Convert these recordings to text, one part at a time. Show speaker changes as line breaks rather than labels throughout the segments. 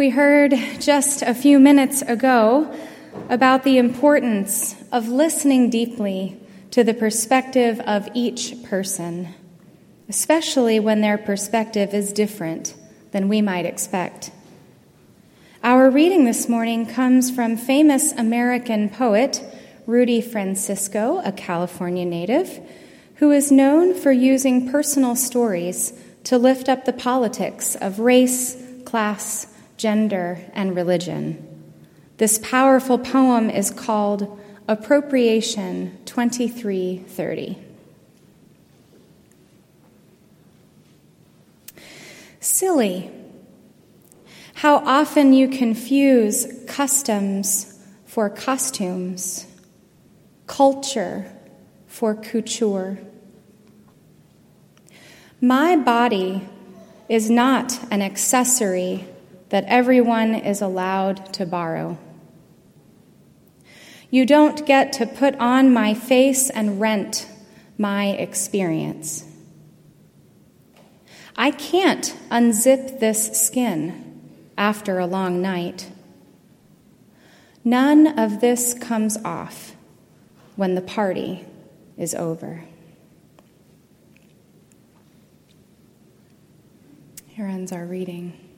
we heard just a few minutes ago about the importance of listening deeply to the perspective of each person, especially when their perspective is different than we might expect. Our reading this morning comes from famous American poet Rudy Francisco, a California native, who is known for using personal stories to lift up the politics of race, class, gender, and religion. This powerful poem is called Appropriation 2330. Silly. How often you confuse customs for costumes, culture for couture. My body is not an accessory that everyone is allowed to borrow. You don't get to put on my face and rent my experience. I can't unzip this skin after a long night. None of this comes off when the party is over. Here ends our reading.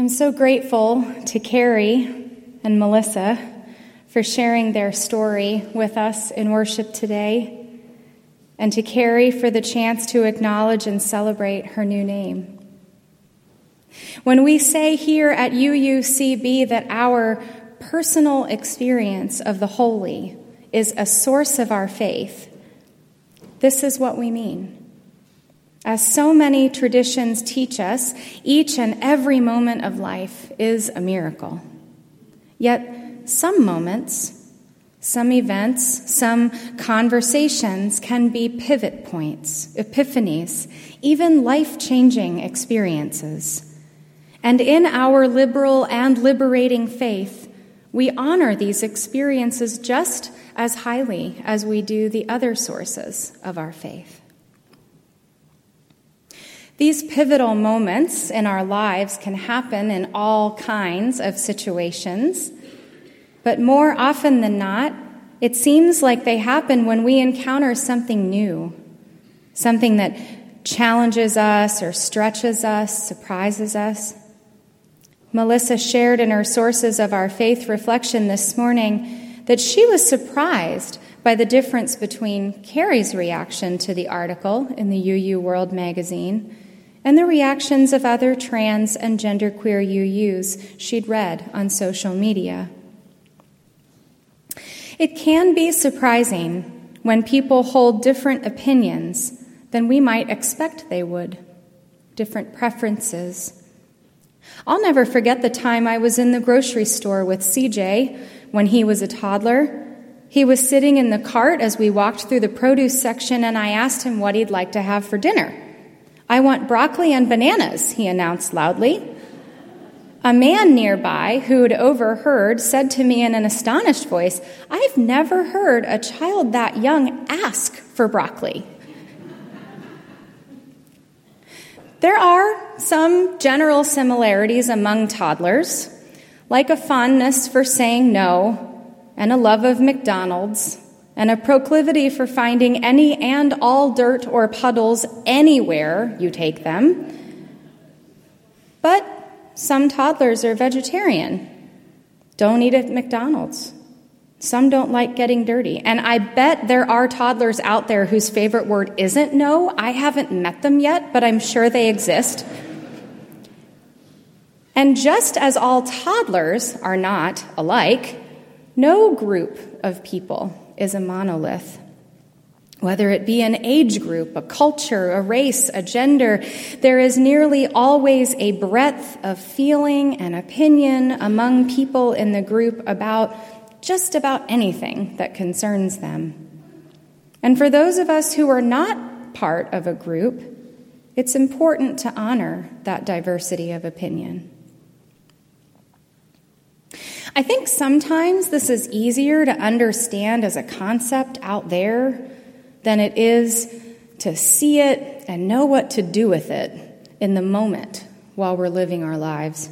I'm so grateful to Carrie and Melissa for sharing their story with us in worship today, and to Carrie for the chance to acknowledge and celebrate her new name. When we say here at UUCB that our personal experience of the holy is a source of our faith, this is what we mean. As so many traditions teach us, each and every moment of life is a miracle. Yet, some moments, some events, some conversations can be pivot points, epiphanies, even life changing experiences. And in our liberal and liberating faith, we honor these experiences just as highly as we do the other sources of our faith. These pivotal moments in our lives can happen in all kinds of situations, but more often than not, it seems like they happen when we encounter something new, something that challenges us or stretches us, surprises us. Melissa shared in her sources of our faith reflection this morning that she was surprised by the difference between Carrie's reaction to the article in the UU World magazine and the reactions of other trans and genderqueer UUs she'd read on social media. It can be surprising when people hold different opinions than we might expect they would, different preferences. I'll never forget the time I was in the grocery store with CJ when he was a toddler. He was sitting in the cart as we walked through the produce section, and I asked him what he'd like to have for dinner. I want broccoli and bananas, he announced loudly. A man nearby who had overheard said to me in an astonished voice, I've never heard a child that young ask for broccoli. There are some general similarities among toddlers, like a fondness for saying no and a love of McDonald's and a proclivity for finding any and all dirt or puddles anywhere you take them. But some toddlers are vegetarian, don't eat at McDonald's. Some don't like getting dirty. And I bet there are toddlers out there whose favorite word isn't no. I haven't met them yet, but I'm sure they exist. And just as all toddlers are not alike, no group of people is a monolith. Whether it be an age group, a culture, a race, a gender, there is nearly always a breadth of feeling and opinion among people in the group about just about anything that concerns them. And for those of us who are not part of a group, it's important to honor that diversity of opinion. I think sometimes this is easier to understand as a concept out there than it is to see it and know what to do with it in the moment while we're living our lives.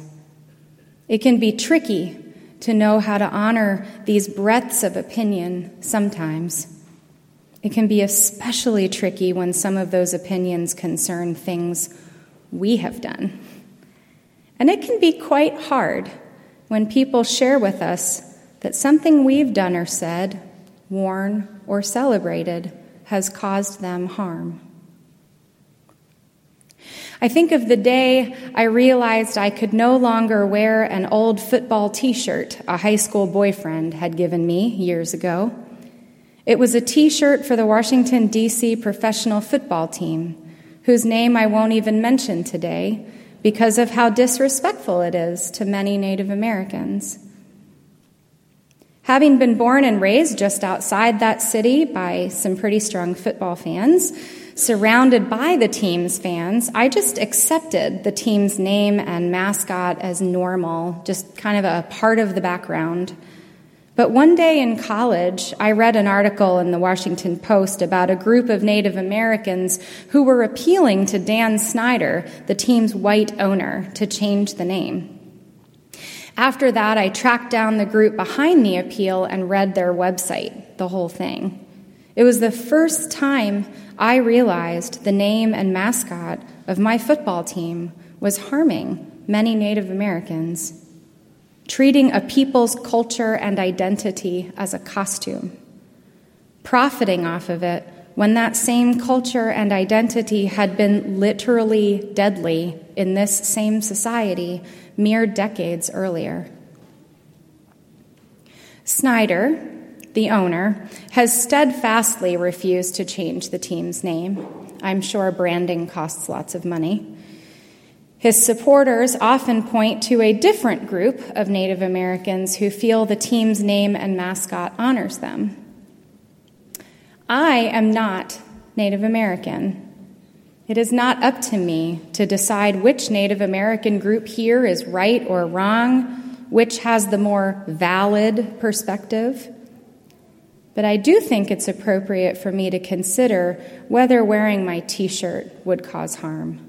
It can be tricky to know how to honor these breadths of opinion sometimes. It can be especially tricky when some of those opinions concern things we have done. And it can be quite hard when people share with us that something we've done or said, worn, or celebrated has caused them harm. I think of the day I realized I could no longer wear an old football t shirt a high school boyfriend had given me years ago. It was a t shirt for the Washington, D.C. professional football team, whose name I won't even mention today because of how disrespectful it is to many Native Americans. Having been born and raised just outside that city by some pretty strong football fans, surrounded by the team's fans, I just accepted the team's name and mascot as normal, just kind of a part of the background. But one day in college, I read an article in the Washington Post about a group of Native Americans who were appealing to Dan Snyder, the team's white owner, to change the name. After that, I tracked down the group behind the appeal and read their website, the whole thing. It was the first time I realized the name and mascot of my football team was harming many Native Americans, treating a people's culture and identity as a costume, profiting off of it when that same culture and identity had been literally deadly in this same society mere decades earlier. Snyder, the owner, has steadfastly refused to change the team's name. I'm sure branding costs lots of money. His supporters often point to a different group of Native Americans who feel the team's name and mascot honors them. I am not Native American. It is not up to me to decide which Native American group here is right or wrong, which has the more valid perspective. But I do think it's appropriate for me to consider whether wearing my t shirt would cause harm.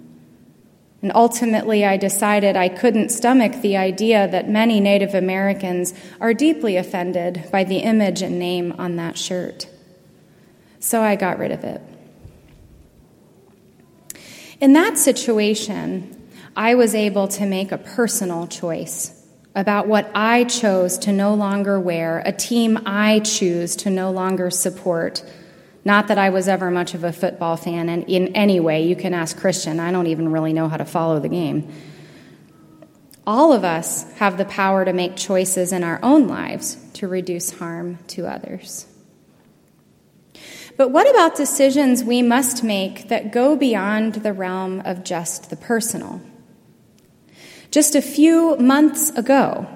And ultimately, I decided I couldn't stomach the idea that many Native Americans are deeply offended by the image and name on that shirt. So I got rid of it. In that situation, I was able to make a personal choice about what I chose to no longer wear, a team I choose to no longer support. Not that I was ever much of a football fan, and in any way, you can ask Christian, I don't even really know how to follow the game. All of us have the power to make choices in our own lives to reduce harm to others. But what about decisions we must make that go beyond the realm of just the personal? Just a few months ago,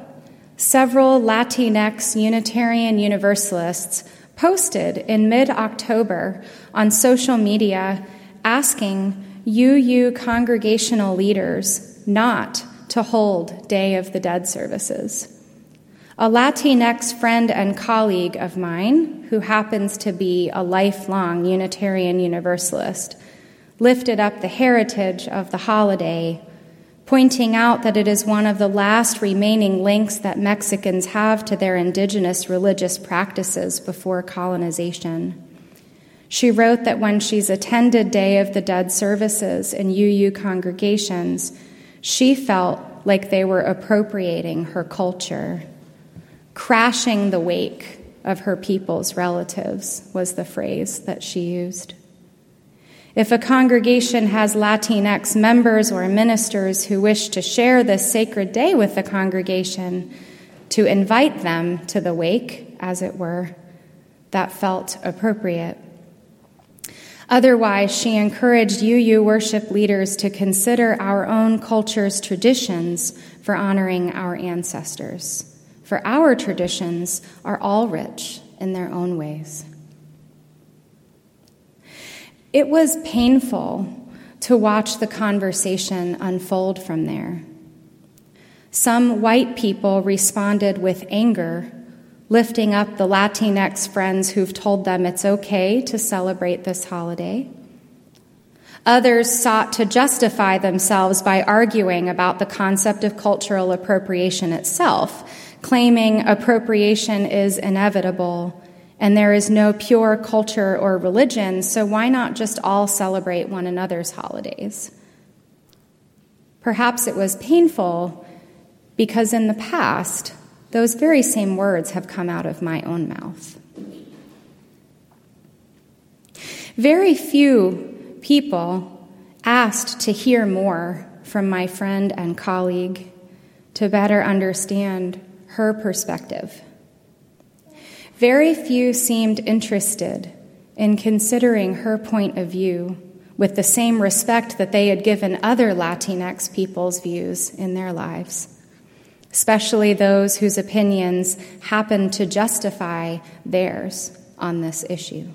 several Latinx Unitarian Universalists posted in mid October on social media asking UU congregational leaders not to hold Day of the Dead services. A Latinx friend and colleague of mine, who happens to be a lifelong Unitarian Universalist, lifted up the heritage of the holiday pointing out that it is one of the last remaining links that Mexicans have to their indigenous religious practices before colonization. She wrote that when she's attended Day of the Dead services in UU congregations, she felt like they were appropriating her culture. Crashing the wake of her people's relatives was the phrase that she used. If a congregation has Latinx members or ministers who wish to share this sacred day with the congregation, to invite them to the wake, as it were, that felt appropriate. Otherwise, she encouraged UU worship leaders to consider our own culture's traditions for honoring our ancestors. For our traditions are all rich in their own ways. It was painful to watch the conversation unfold from there. Some white people responded with anger, lifting up the Latinx friends who've told them it's okay to celebrate this holiday. Others sought to justify themselves by arguing about the concept of cultural appropriation itself, claiming appropriation is inevitable and there is no pure culture or religion, so why not just all celebrate one another's holidays? Perhaps it was painful because in the past, those very same words have come out of my own mouth. Very few people asked to hear more from my friend and colleague to better understand her perspective. Very few seemed interested in considering her point of view with the same respect that they had given other Latinx people's views in their lives, especially those whose opinions happened to justify theirs on this issue.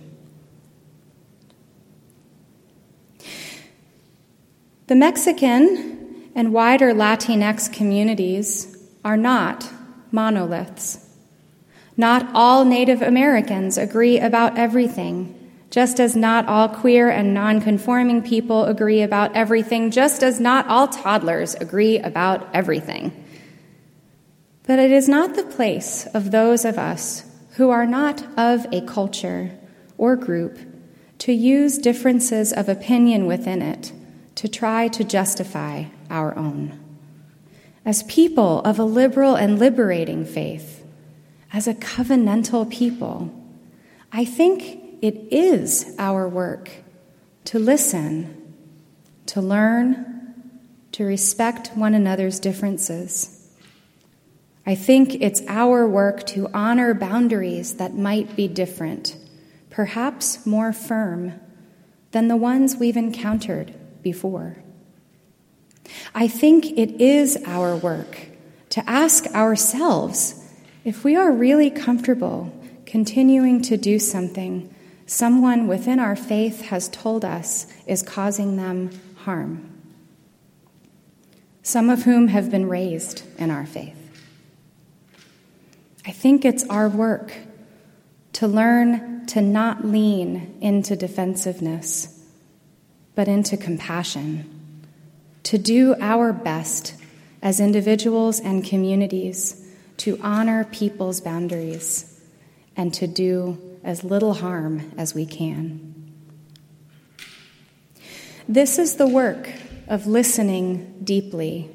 The Mexican and wider Latinx communities are not monoliths. Not all Native Americans agree about everything, just as not all queer and nonconforming people agree about everything, just as not all toddlers agree about everything. But it is not the place of those of us who are not of a culture or group to use differences of opinion within it to try to justify our own. As people of a liberal and liberating faith, as a covenantal people, I think it is our work to listen, to learn, to respect one another's differences. I think it's our work to honor boundaries that might be different, perhaps more firm than the ones we've encountered before. I think it is our work to ask ourselves if we are really comfortable continuing to do something someone within our faith has told us is causing them harm, some of whom have been raised in our faith. I think it's our work to learn to not lean into defensiveness, but into compassion, to do our best as individuals and communities to honor people's boundaries and to do as little harm as we can. This is the work of listening deeply,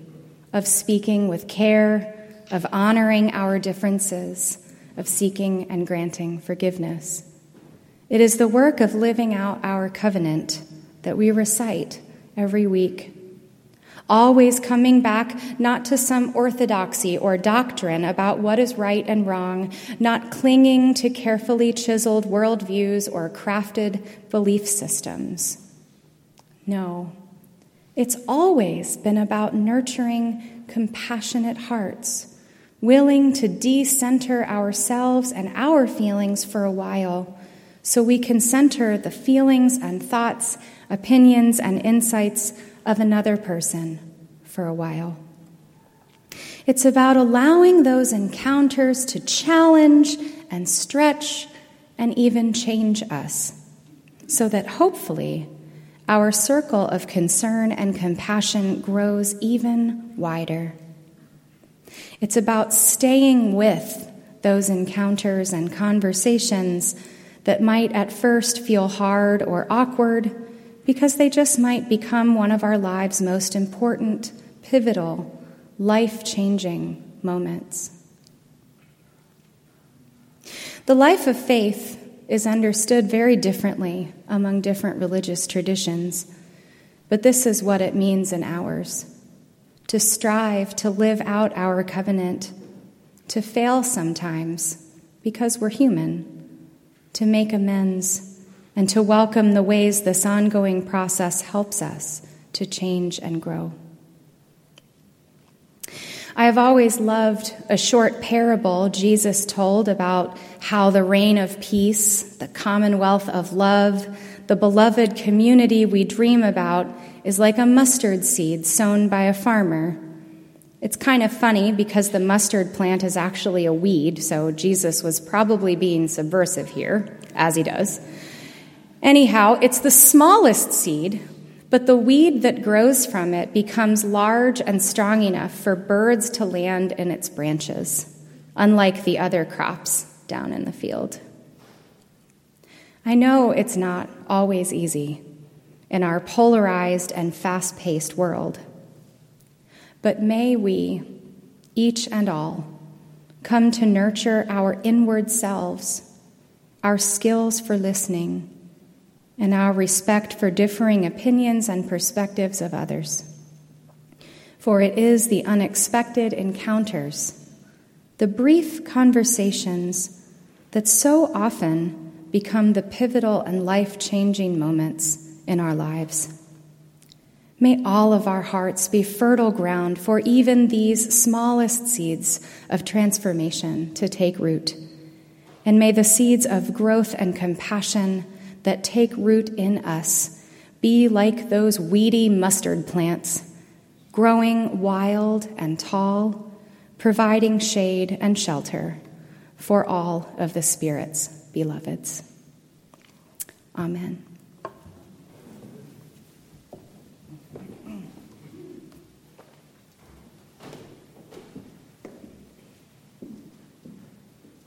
of speaking with care, of honoring our differences, of seeking and granting forgiveness. It is the work of living out our covenant that we recite every week always coming back not to some orthodoxy or doctrine about what is right and wrong, not clinging to carefully chiseled worldviews or crafted belief systems. No, it's always been about nurturing compassionate hearts, willing to decenter ourselves and our feelings for a while so we can center the feelings and thoughts, opinions, and insights of another person for a while. It's about allowing those encounters to challenge and stretch and even change us, so that hopefully our circle of concern and compassion grows even wider. It's about staying with those encounters and conversations that might at first feel hard or awkward because they just might become one of our lives' most important, pivotal, life changing moments. The life of faith is understood very differently among different religious traditions, but this is what it means in ours to strive to live out our covenant, to fail sometimes because we're human, to make amends and to welcome the ways this ongoing process helps us to change and grow. I have always loved a short parable Jesus told about how the reign of peace, the commonwealth of love, the beloved community we dream about is like a mustard seed sown by a farmer. It's kind of funny because the mustard plant is actually a weed, so Jesus was probably being subversive here, as he does. Anyhow, it's the smallest seed but the weed that grows from it becomes large and strong enough for birds to land in its branches, unlike the other crops down in the field. I know it's not always easy in our polarized and fast paced world, but may we, each and all, come to nurture our inward selves, our skills for listening and our respect for differing opinions and perspectives of others. For it is the unexpected encounters, the brief conversations that so often become the pivotal and life changing moments in our lives. May all of our hearts be fertile ground for even these smallest seeds of transformation to take root. And may the seeds of growth and compassion that take root in us be like those weedy mustard plants, growing wild and tall, providing shade and shelter for all of the Spirit's beloveds. Amen.